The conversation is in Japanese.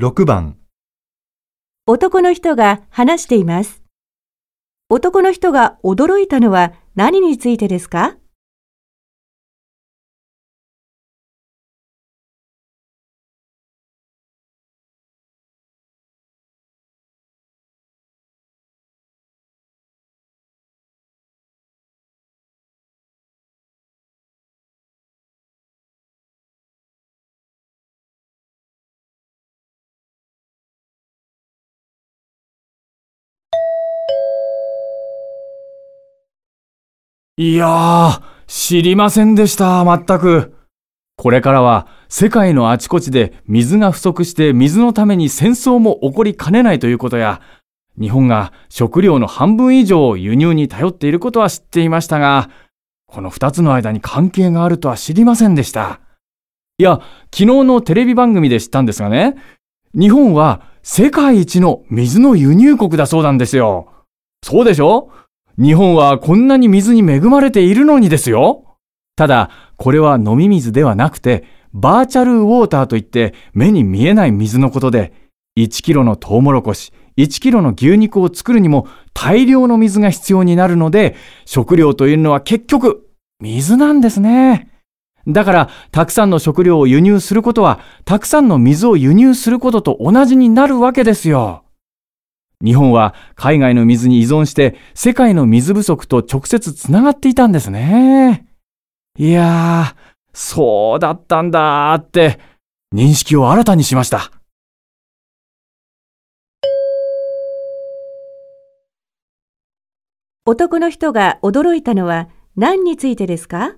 6番男の人が話しています。男の人が驚いたのは何についてですか？いやー、知りませんでした、全く。これからは世界のあちこちで水が不足して水のために戦争も起こりかねないということや、日本が食料の半分以上を輸入に頼っていることは知っていましたが、この二つの間に関係があるとは知りませんでした。いや、昨日のテレビ番組で知ったんですがね、日本は世界一の水の輸入国だそうなんですよ。そうでしょ？日本はこんなに水に恵まれているのにですよ。ただ、これは飲み水ではなくて、バーチャルウォーターといって目に見えない水のことで、1キロのトウモロコシ、1キロの牛肉を作るにも大量の水が必要になるので、食料というのは結局、水なんですね。だから、たくさんの食料を輸入することは、たくさんの水を輸入することと同じになるわけですよ。日本は海外の水に依存して世界の水不足と直接つながっていたんですね。いやー、そうだったんだーって認識を新たにしました。男の人が驚いたのは何についてですか？